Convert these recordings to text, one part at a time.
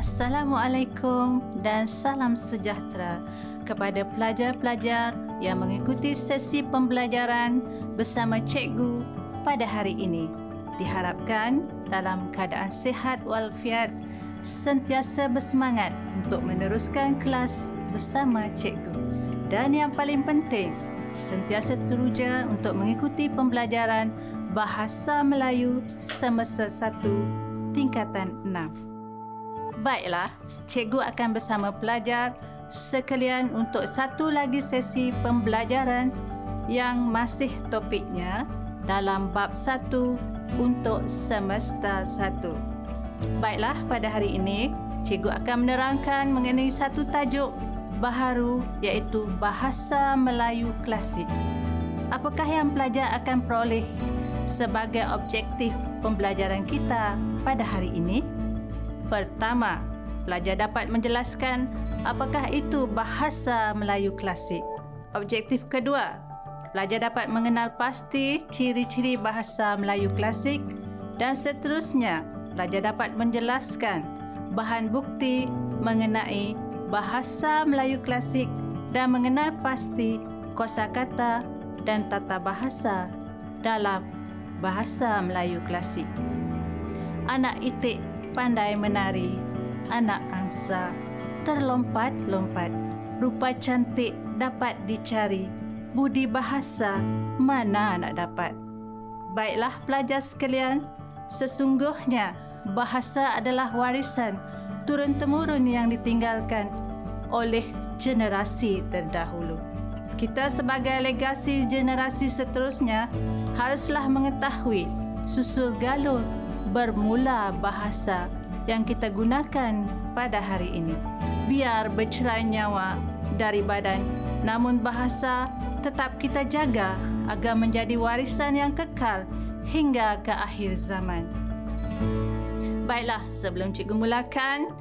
Assalamualaikum dan salam sejahtera kepada pelajar-pelajar yang mengikuti sesi pembelajaran bersama cikgu pada hari ini. Diharapkan dalam keadaan sihat walafiat sentiasa bersemangat untuk meneruskan kelas bersama cikgu. Dan yang paling penting, sentiasa teruja untuk mengikuti pembelajaran Bahasa Melayu Semester 1 tingkatan 6. Baiklah, cikgu akan bersama pelajar sekalian untuk satu lagi sesi pembelajaran yang masih topiknya dalam bab satu untuk semester satu. Baiklah, pada hari ini, cikgu akan menerangkan mengenai satu tajuk baharu iaitu Bahasa Melayu Klasik. Apakah yang pelajar akan peroleh sebagai objektif pembelajaran kita pada hari ini? Pertama, pelajar dapat menjelaskan apakah itu bahasa Melayu klasik. Objektif kedua, pelajar dapat mengenal pasti ciri-ciri bahasa Melayu klasik dan seterusnya, pelajar dapat menjelaskan bahan bukti mengenai bahasa Melayu klasik dan mengenal pasti kosakata dan tata bahasa dalam bahasa Melayu klasik. Anak itik pandai menari, anak angsa terlompat-lompat, rupa cantik dapat dicari, budi bahasa mana nak dapat. Baiklah pelajar sekalian, sesungguhnya bahasa adalah warisan turun-temurun yang ditinggalkan oleh generasi terdahulu. Kita sebagai legasi generasi seterusnya haruslah mengetahui susul galur bermula bahasa yang kita gunakan pada hari ini. Biar bercerai nyawa dari badan, namun bahasa tetap kita jaga agar menjadi warisan yang kekal hingga ke akhir zaman. Baiklah, sebelum cikgu mulakan,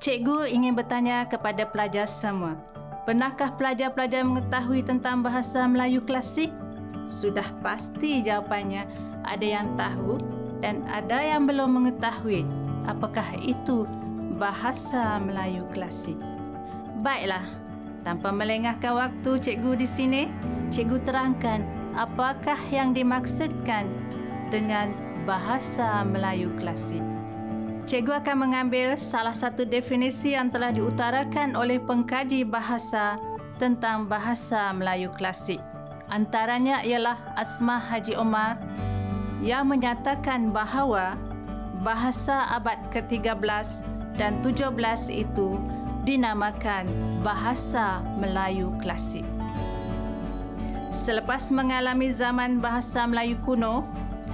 cikgu ingin bertanya kepada pelajar semua. Pernahkah pelajar-pelajar mengetahui tentang bahasa Melayu klasik? Sudah pasti jawapannya ada yang tahu dan ada yang belum mengetahui apakah itu bahasa Melayu klasik. Baiklah, tanpa melengahkan waktu cikgu di sini, cikgu terangkan apakah yang dimaksudkan dengan bahasa Melayu klasik. Cikgu akan mengambil salah satu definisi yang telah diutarakan oleh pengkaji bahasa tentang bahasa Melayu klasik. Antaranya ialah Asma Haji Omar yang menyatakan bahawa bahasa abad ke-13 dan 17 itu dinamakan bahasa Melayu klasik. Selepas mengalami zaman bahasa Melayu kuno,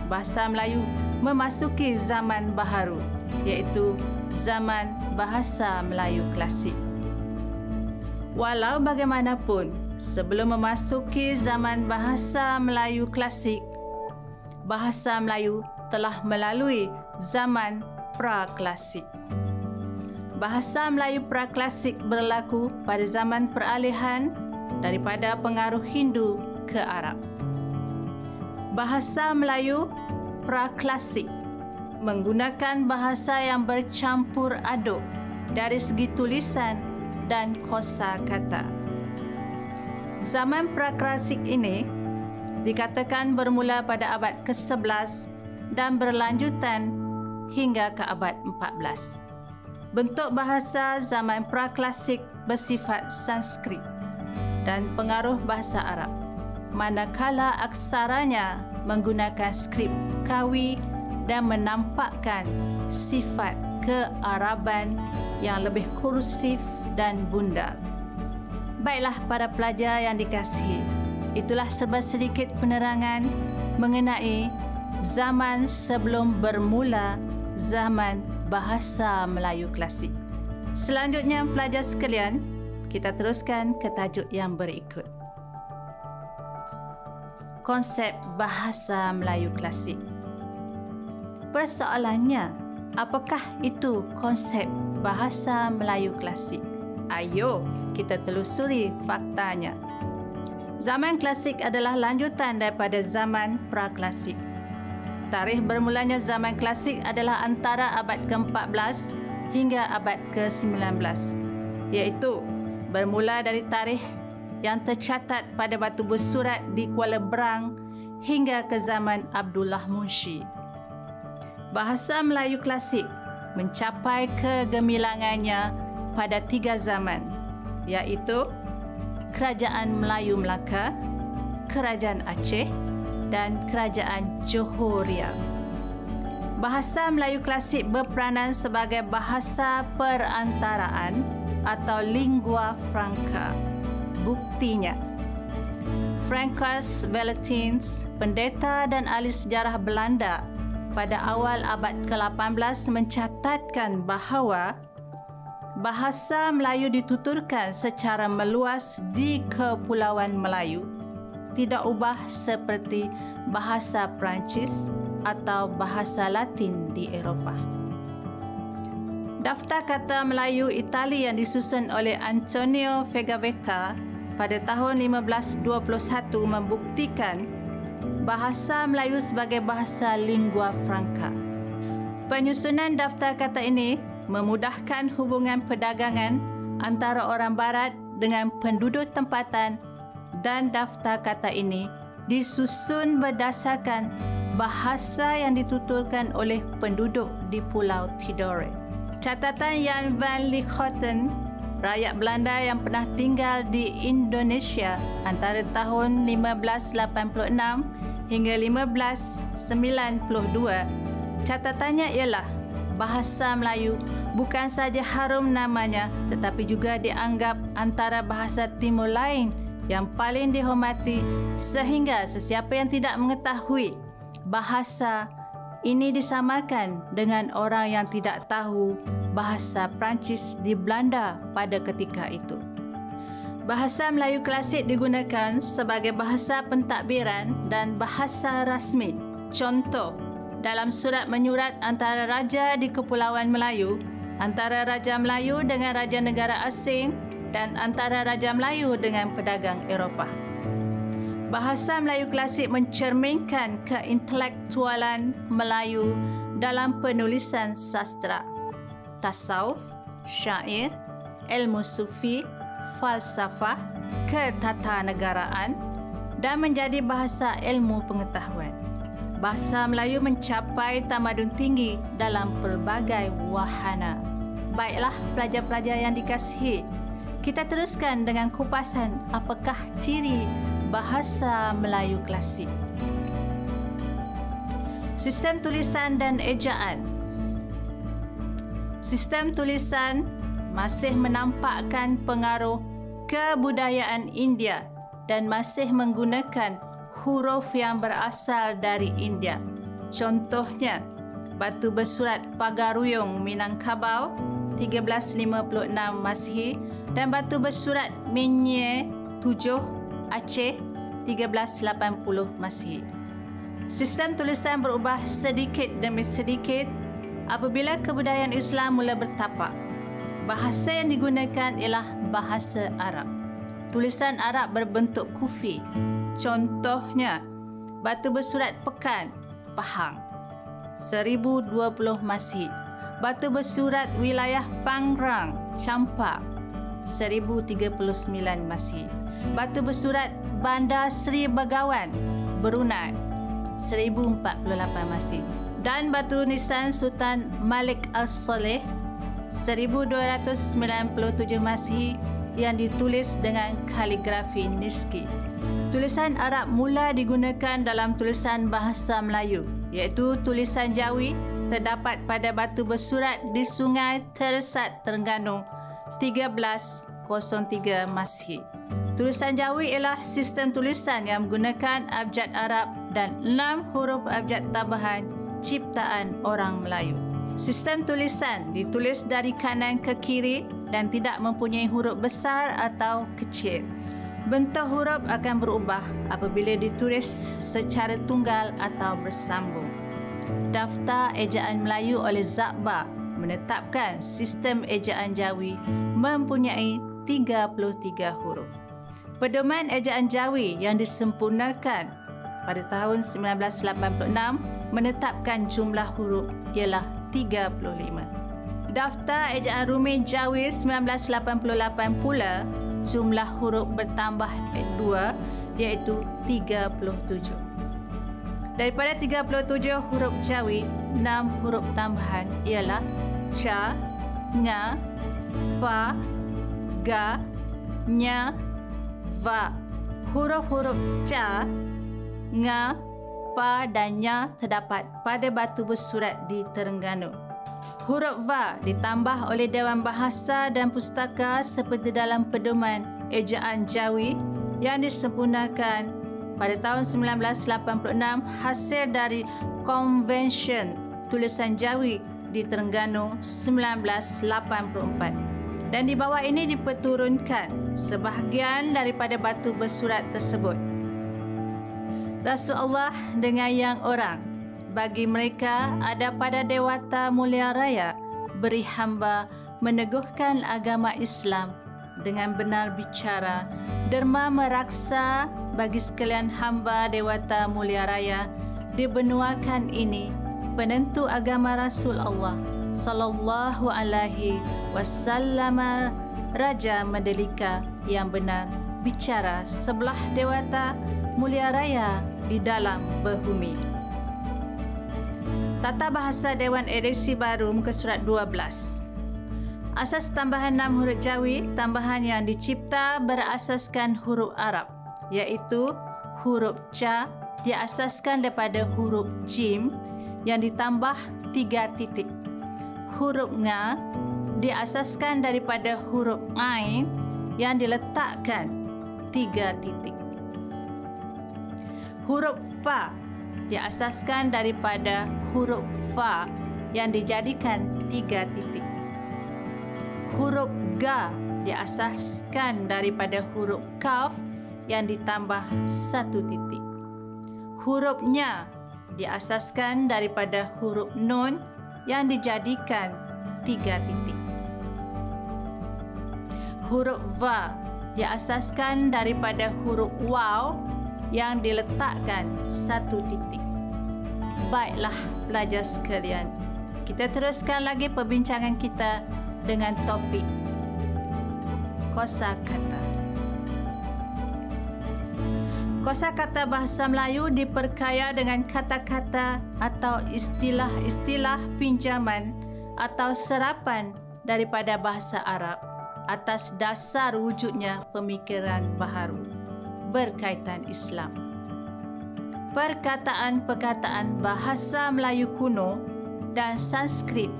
bahasa Melayu memasuki zaman baharu iaitu zaman bahasa Melayu klasik. Walau bagaimanapun, sebelum memasuki zaman bahasa Melayu klasik, bahasa Melayu telah melalui zaman praklasik. Bahasa Melayu praklasik berlaku pada zaman peralihan daripada pengaruh Hindu ke Arab. Bahasa Melayu praklasik menggunakan bahasa yang bercampur aduk dari segi tulisan dan kosa kata. Zaman praklasik ini dikatakan bermula pada abad ke-11 dan berlanjutan hingga ke abad 14. Bentuk bahasa zaman praklasik bersifat Sanskrit dan pengaruh bahasa Arab. Manakala aksaranya menggunakan skrip kawi dan menampakkan sifat kearaban yang lebih kursif dan bundar. Baiklah para pelajar yang dikasihi, Itulah sebab sedikit penerangan mengenai zaman sebelum bermula zaman bahasa Melayu klasik. Selanjutnya pelajar sekalian, kita teruskan ke tajuk yang berikut. Konsep bahasa Melayu klasik. Persoalannya, apakah itu konsep bahasa Melayu klasik? Ayo kita telusuri faktanya. Zaman klasik adalah lanjutan daripada zaman pra-klasik. Tarikh bermulanya zaman klasik adalah antara abad ke-14 hingga abad ke-19 iaitu bermula dari tarikh yang tercatat pada batu bersurat di Kuala Berang hingga ke zaman Abdullah Munshi. Bahasa Melayu klasik mencapai kegemilangannya pada tiga zaman iaitu Kerajaan Melayu Melaka, Kerajaan Aceh dan Kerajaan Johor Bahasa Melayu klasik berperanan sebagai bahasa perantaraan atau lingua franca. Buktinya, Francis Valentins, pendeta dan ahli sejarah Belanda pada awal abad ke-18 mencatatkan bahawa bahasa Melayu dituturkan secara meluas di Kepulauan Melayu tidak ubah seperti bahasa Perancis atau bahasa Latin di Eropah. Daftar kata Melayu Itali yang disusun oleh Antonio Fegavetta pada tahun 1521 membuktikan bahasa Melayu sebagai bahasa lingua franca. Penyusunan daftar kata ini memudahkan hubungan perdagangan antara orang barat dengan penduduk tempatan dan daftar kata ini disusun berdasarkan bahasa yang dituturkan oleh penduduk di Pulau Tidore. Catatan Jan van Lichoten, rakyat Belanda yang pernah tinggal di Indonesia antara tahun 1586 hingga 1592, catatannya ialah bahasa Melayu bukan saja harum namanya tetapi juga dianggap antara bahasa timur lain yang paling dihormati sehingga sesiapa yang tidak mengetahui bahasa ini disamakan dengan orang yang tidak tahu bahasa Perancis di Belanda pada ketika itu. Bahasa Melayu klasik digunakan sebagai bahasa pentadbiran dan bahasa rasmi. Contoh, dalam surat menyurat antara raja di Kepulauan Melayu, antara Raja Melayu dengan Raja Negara Asing dan antara Raja Melayu dengan pedagang Eropah. Bahasa Melayu klasik mencerminkan keintelektualan Melayu dalam penulisan sastra, tasawuf, syair, ilmu sufi, falsafah, ketatanegaraan dan menjadi bahasa ilmu pengetahuan. Bahasa Melayu mencapai tamadun tinggi dalam pelbagai wahana. Baiklah pelajar-pelajar yang dikasihi, kita teruskan dengan kupasan apakah ciri bahasa Melayu klasik. Sistem tulisan dan ejaan. Sistem tulisan masih menampakkan pengaruh kebudayaan India dan masih menggunakan huruf yang berasal dari India. Contohnya, batu bersurat Pagaruyung Minangkabau 1356 Masihi dan batu bersurat Menye 7 Aceh 1380 Masihi. Sistem tulisan berubah sedikit demi sedikit apabila kebudayaan Islam mula bertapak. Bahasa yang digunakan ialah bahasa Arab. Tulisan Arab berbentuk kufi. Contohnya, batu bersurat Pekan, Pahang, 1020 Masihi. Batu bersurat wilayah Pangrang, Campak, 1039 Masihi. Batu bersurat Bandar Seri Begawan, Brunei, 1048 Masihi. Dan batu nisan Sultan Malik Al-Soleh, 1297 Masihi yang ditulis dengan kaligrafi Niski. Tulisan Arab mula digunakan dalam tulisan bahasa Melayu, iaitu tulisan Jawi terdapat pada batu bersurat di Sungai Tersat Terengganu 1303 Masihi. Tulisan Jawi ialah sistem tulisan yang menggunakan abjad Arab dan enam huruf abjad tambahan ciptaan orang Melayu. Sistem tulisan ditulis dari kanan ke kiri dan tidak mempunyai huruf besar atau kecil. Bentuk huruf akan berubah apabila ditulis secara tunggal atau bersambung. Daftar Ejaan Melayu oleh Zakba menetapkan sistem ejaan Jawi mempunyai 33 huruf. Pedoman ejaan Jawi yang disempurnakan pada tahun 1986 menetapkan jumlah huruf ialah 35. Daftar Ejaan Rumi Jawi 1988 pula jumlah huruf bertambah 2 iaitu 37. Daripada 37 huruf Jawi, 6 huruf tambahan ialah Ca, Nga, Pa, Ga, Nya, Va. Huruf-huruf Ca, Nga, Pa dan Nya terdapat pada batu bersurat di Terengganu. Huruf Va ditambah oleh Dewan Bahasa dan Pustaka seperti dalam pedoman Ejaan Jawi yang disempurnakan pada tahun 1986 hasil dari Convention Tulisan Jawi di Terengganu 1984 dan di bawah ini diperturunkan sebahagian daripada batu bersurat tersebut. Rasulullah dengan yang orang bagi mereka ada pada Dewata Mulia Raya beri hamba meneguhkan agama Islam dengan benar bicara derma meraksa bagi sekalian hamba Dewata Mulia Raya di benuakan ini penentu agama Rasul Allah sallallahu alaihi wasallam Raja Mandelika yang benar bicara sebelah Dewata Mulia Raya di dalam bumi. Tata Bahasa Dewan Edisi Baru muka surat 12. Asas tambahan 6 huruf Jawi, tambahan yang dicipta berasaskan huruf Arab, iaitu huruf Ca diasaskan daripada huruf Jim yang ditambah tiga titik. Huruf Nga diasaskan daripada huruf Ain yang diletakkan tiga titik. Huruf Pa diasaskan daripada huruf fa yang dijadikan tiga titik. Huruf ga diasaskan daripada huruf kaf yang ditambah satu titik. Huruf nya diasaskan daripada huruf nun yang dijadikan tiga titik. Huruf va diasaskan daripada huruf waw yang diletakkan satu titik. Baiklah pelajar sekalian, kita teruskan lagi perbincangan kita dengan topik kosa kata. Kosa kata bahasa Melayu diperkaya dengan kata-kata atau istilah-istilah pinjaman atau serapan daripada bahasa Arab atas dasar wujudnya pemikiran baharu berkaitan Islam. Perkataan-perkataan bahasa Melayu kuno dan Sanskrit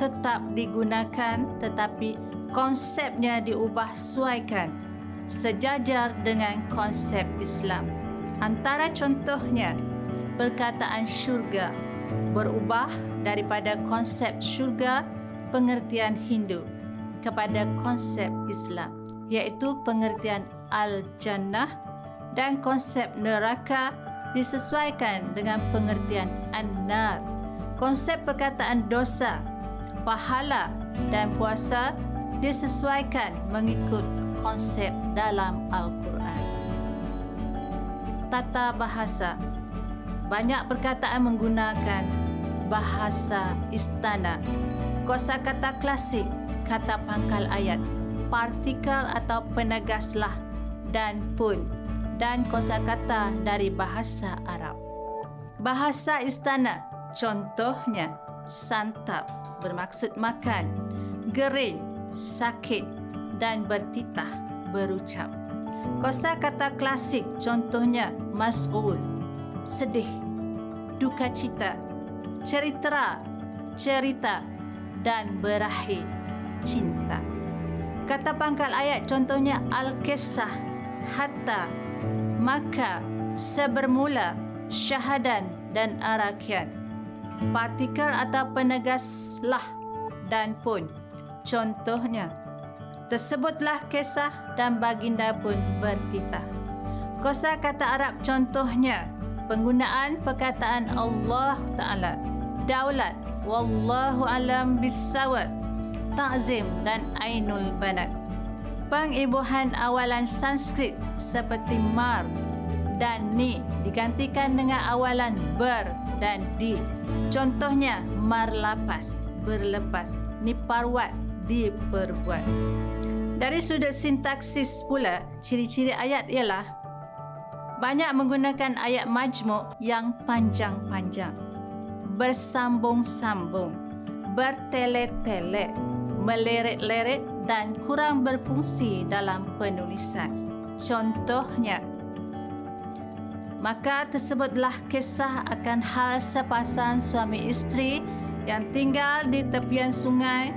tetap digunakan tetapi konsepnya diubah suaikan sejajar dengan konsep Islam. Antara contohnya, perkataan syurga berubah daripada konsep syurga pengertian Hindu kepada konsep Islam iaitu pengertian al-jannah dan konsep neraka disesuaikan dengan pengertian an-nar. Konsep perkataan dosa, pahala dan puasa disesuaikan mengikut konsep dalam Al-Quran. Tata bahasa banyak perkataan menggunakan bahasa istana. Kosa kata klasik, kata pangkal ayat, partikel atau penegaslah dan pun dan kosakata dari bahasa Arab. Bahasa istana contohnya santap bermaksud makan, gering, sakit dan bertitah berucap. Kosakata klasik contohnya mas'ul, sedih, duka cita, cerita, cerita dan berakhir cinta. Kata pangkal ayat contohnya al-kisah, hatta, maka sebermula syahadan dan arakian partikel atau penegaslah dan pun contohnya tersebutlah kisah dan baginda pun bertitah. Kosa kata Arab contohnya penggunaan perkataan Allah Ta'ala daulat wallahu alam bisawat ta'zim dan ainul banat pengibuhan awalan Sanskrit seperti mar dan ni digantikan dengan awalan ber dan di. Contohnya mar lapas, berlepas, niparwat diperbuat. Dari sudut sintaksis pula, ciri-ciri ayat ialah banyak menggunakan ayat majmuk yang panjang-panjang, bersambung-sambung, bertele-tele, meleret-leret dan kurang berfungsi dalam penulisan. Contohnya, maka tersebutlah kisah akan hal sepasang suami isteri yang tinggal di tepian sungai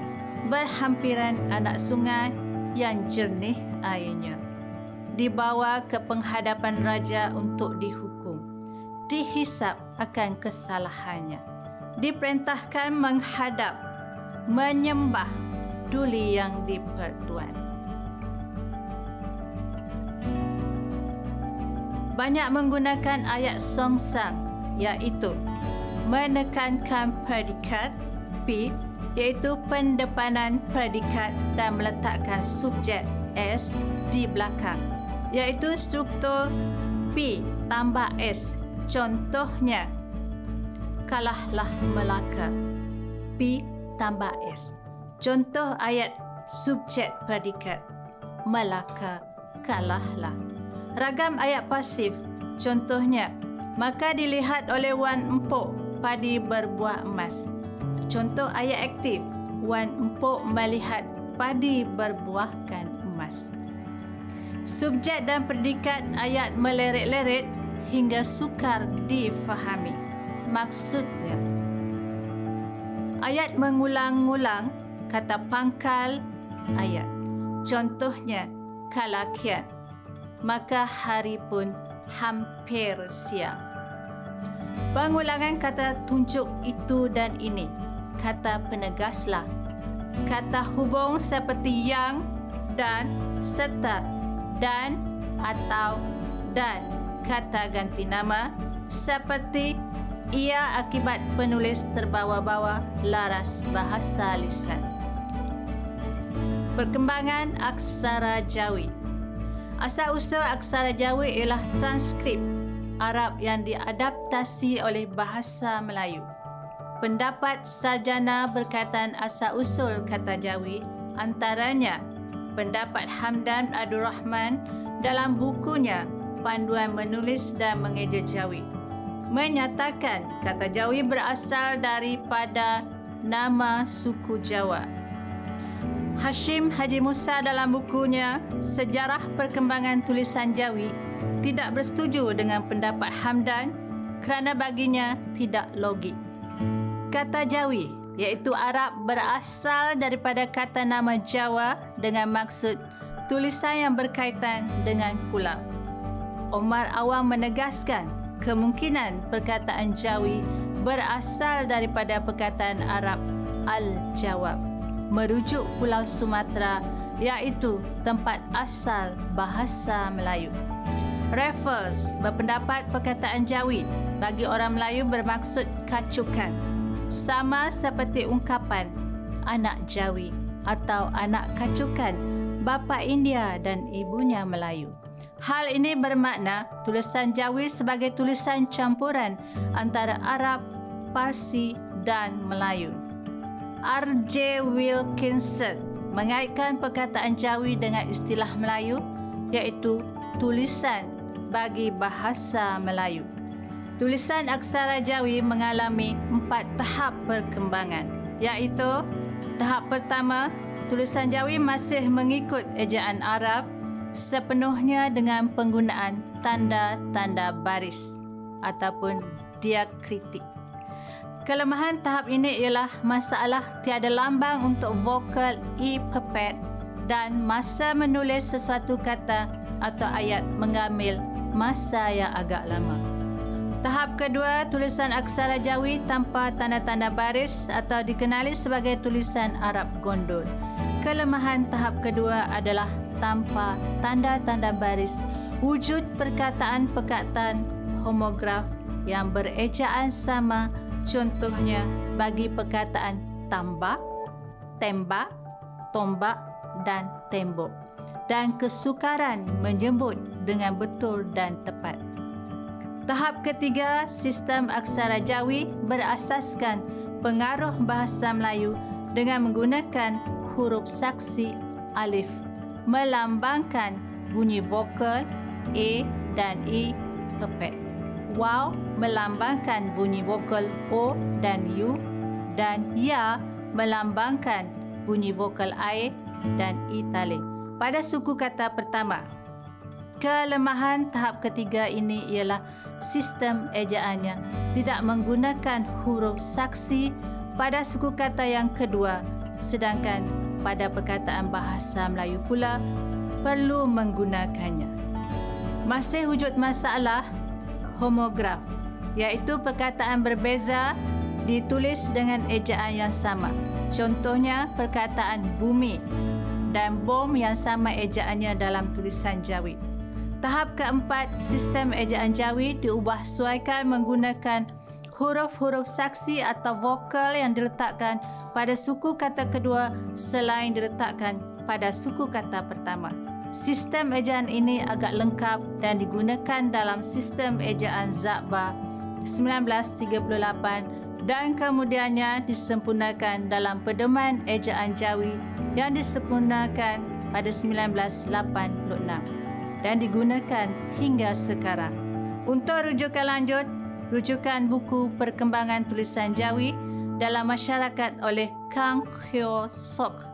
berhampiran anak sungai yang jernih airnya. Dibawa ke penghadapan raja untuk dihukum. Dihisap akan kesalahannya. Diperintahkan menghadap, menyembah duli yang dipertuan. Banyak menggunakan ayat songsang iaitu menekankan predikat P iaitu pendepanan predikat dan meletakkan subjek S di belakang iaitu struktur P tambah S. Contohnya, kalahlah Melaka. P tambah S. Contoh ayat subjek predikat Melaka kalahlah. Ragam ayat pasif. Contohnya, maka dilihat oleh Wan Empuk padi berbuah emas. Contoh ayat aktif, Wan Empuk melihat padi berbuahkan emas. Subjek dan predikat ayat meleret-leret hingga sukar difahami. Maksudnya, ayat mengulang-ulang kata pangkal ayat. Contohnya, kalakian. Maka hari pun hampir siang. Pengulangan kata tunjuk itu dan ini kata penegaslah. Kata hubung seperti yang dan serta dan atau dan kata ganti nama seperti ia akibat penulis terbawa-bawa laras bahasa lisan. Perkembangan aksara Jawi. Asal-usul aksara Jawi ialah transkrip Arab yang diadaptasi oleh bahasa Melayu. Pendapat sarjana berkaitan asal-usul kata Jawi antaranya pendapat Hamdan Abdul Rahman dalam bukunya Panduan Menulis dan Mengeja Jawi. Menyatakan kata Jawi berasal daripada nama suku Jawa. Hashim Haji Musa dalam bukunya Sejarah Perkembangan Tulisan Jawi tidak bersetuju dengan pendapat Hamdan kerana baginya tidak logik. Kata Jawi iaitu Arab berasal daripada kata nama Jawa dengan maksud tulisan yang berkaitan dengan pulau. Omar Awam menegaskan kemungkinan perkataan Jawi berasal daripada perkataan Arab Al-Jawab merujuk Pulau Sumatera iaitu tempat asal bahasa Melayu. Raffles berpendapat perkataan Jawi bagi orang Melayu bermaksud kacukan sama seperti ungkapan anak Jawi atau anak kacukan bapa India dan ibunya Melayu. Hal ini bermakna tulisan Jawi sebagai tulisan campuran antara Arab, Parsi dan Melayu. R.J. Wilkinson mengaitkan perkataan Jawi dengan istilah Melayu iaitu tulisan bagi bahasa Melayu. Tulisan aksara Jawi mengalami empat tahap perkembangan iaitu tahap pertama tulisan Jawi masih mengikut ejaan Arab sepenuhnya dengan penggunaan tanda-tanda baris ataupun diakritik. Kelemahan tahap ini ialah masalah tiada lambang untuk vokal E pepet dan masa menulis sesuatu kata atau ayat mengambil masa yang agak lama. Tahap kedua, tulisan aksara Jawi tanpa tanda-tanda baris atau dikenali sebagai tulisan Arab gondol. Kelemahan tahap kedua adalah tanpa tanda-tanda baris, wujud perkataan-perkataan homograf yang berejaan sama contohnya bagi perkataan tambak, tembak, tombak dan tembok dan kesukaran menyebut dengan betul dan tepat. Tahap ketiga, sistem aksara Jawi berasaskan pengaruh bahasa Melayu dengan menggunakan huruf saksi alif melambangkan bunyi vokal A dan E perfect. Waw melambangkan bunyi vokal O dan U dan Ya melambangkan bunyi vokal I dan I. Pada suku kata pertama, kelemahan tahap ketiga ini ialah sistem ejaannya tidak menggunakan huruf saksi pada suku kata yang kedua sedangkan pada perkataan bahasa Melayu pula perlu menggunakannya. Masih wujud masalah homograf iaitu perkataan berbeza ditulis dengan ejaan yang sama. Contohnya perkataan bumi dan bom yang sama ejaannya dalam tulisan Jawi. Tahap keempat, sistem ejaan Jawi diubah suaikan menggunakan huruf-huruf saksi atau vokal yang diletakkan pada suku kata kedua selain diletakkan pada suku kata pertama. Sistem ejaan ini agak lengkap dan digunakan dalam sistem ejaan Zakba 1938 dan kemudiannya disempurnakan dalam pedoman ejaan Jawi yang disempurnakan pada 1986 dan digunakan hingga sekarang. Untuk rujukan lanjut, rujukan buku Perkembangan Tulisan Jawi dalam Masyarakat oleh Kang Hyo Sok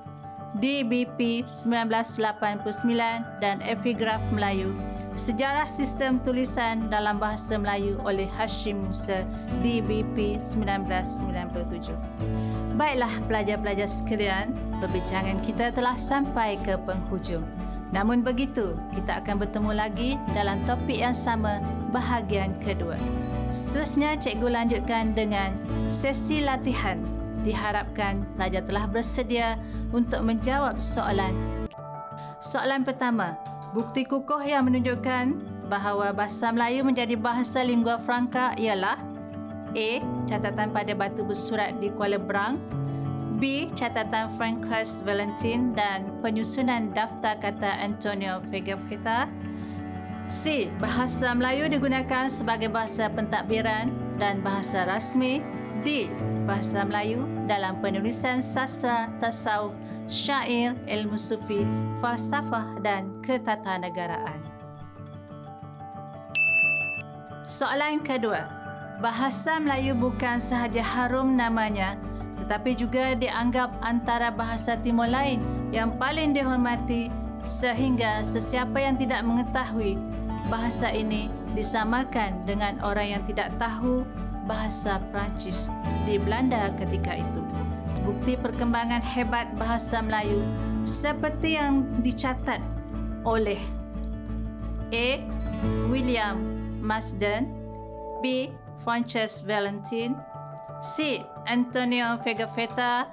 DBP 1989 dan Epigraf Melayu Sejarah Sistem Tulisan dalam Bahasa Melayu oleh Hashim Musa DBP 1997. Baiklah pelajar-pelajar sekalian, perbincangan kita telah sampai ke penghujung. Namun begitu, kita akan bertemu lagi dalam topik yang sama bahagian kedua. Seterusnya, cikgu lanjutkan dengan sesi latihan. Diharapkan pelajar telah bersedia untuk menjawab soalan. Soalan pertama, Bukti kukuh yang menunjukkan bahawa bahasa Melayu menjadi bahasa lingua franca ialah A. Catatan pada batu bersurat di Kuala Brang B. Catatan Francis Valentin dan penyusunan daftar kata Antonio Fegafita C. Bahasa Melayu digunakan sebagai bahasa pentadbiran dan bahasa rasmi D. Bahasa Melayu dalam penulisan sastra, tasawuf syair, ilmu sufi, falsafah dan ketatanegaraan. Soalan kedua. Bahasa Melayu bukan sahaja harum namanya tetapi juga dianggap antara bahasa timur lain yang paling dihormati sehingga sesiapa yang tidak mengetahui bahasa ini disamakan dengan orang yang tidak tahu bahasa Perancis di Belanda ketika itu bukti perkembangan hebat bahasa Melayu seperti yang dicatat oleh A. William Masden B. Frances Valentin C. Antonio Fegafetta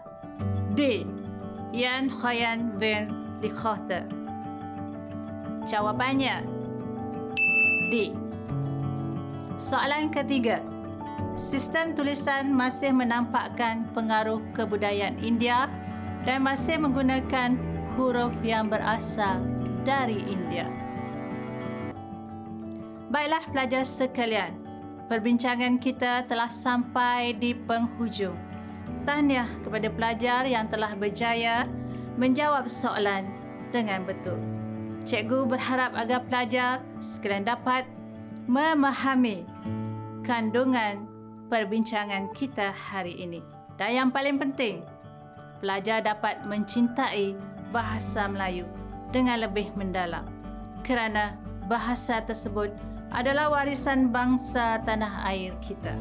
D. Jan Hoyan van Lichotte Jawapannya D. Soalan ketiga sistem tulisan masih menampakkan pengaruh kebudayaan India dan masih menggunakan huruf yang berasal dari India. Baiklah pelajar sekalian, perbincangan kita telah sampai di penghujung. Tahniah kepada pelajar yang telah berjaya menjawab soalan dengan betul. Cikgu berharap agar pelajar sekalian dapat memahami kandungan perbincangan kita hari ini. Dan yang paling penting, pelajar dapat mencintai bahasa Melayu dengan lebih mendalam. Kerana bahasa tersebut adalah warisan bangsa tanah air kita.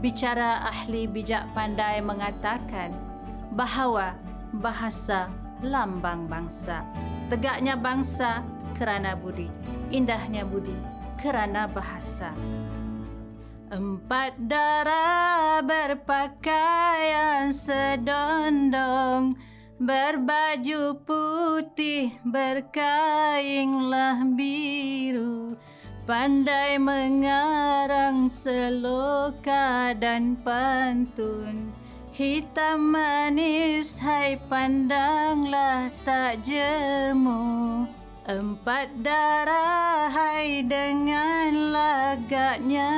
Bicara ahli bijak pandai mengatakan bahawa bahasa lambang bangsa. Tegaknya bangsa kerana budi. Indahnya budi kerana bahasa. Empat darah berpakaian sedondong Berbaju putih berkainglah biru. Pandai mengarang seloka dan pantun. Hitam manis hai pandanglah tak jemu Empat darah hai dengan lagaknya.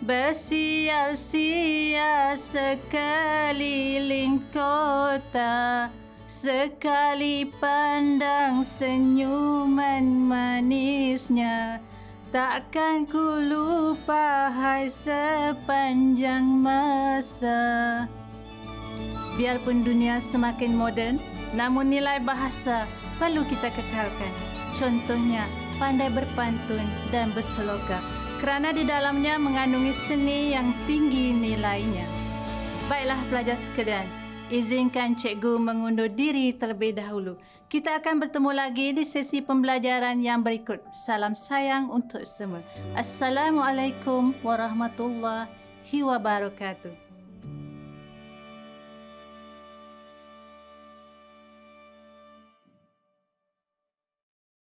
Bersiar-siar sekeliling kota Sekali pandang senyuman manisnya. Takkan ku lupa hai sepanjang masa. Biarpun dunia semakin moden Namun nilai bahasa perlu kita kekalkan Contohnya pandai berpantun dan bersloga kerana di dalamnya mengandungi seni yang tinggi nilainya. Baiklah pelajar sekalian, izinkan cikgu mengundur diri terlebih dahulu. Kita akan bertemu lagi di sesi pembelajaran yang berikut. Salam sayang untuk semua. Assalamualaikum warahmatullahi wabarakatuh.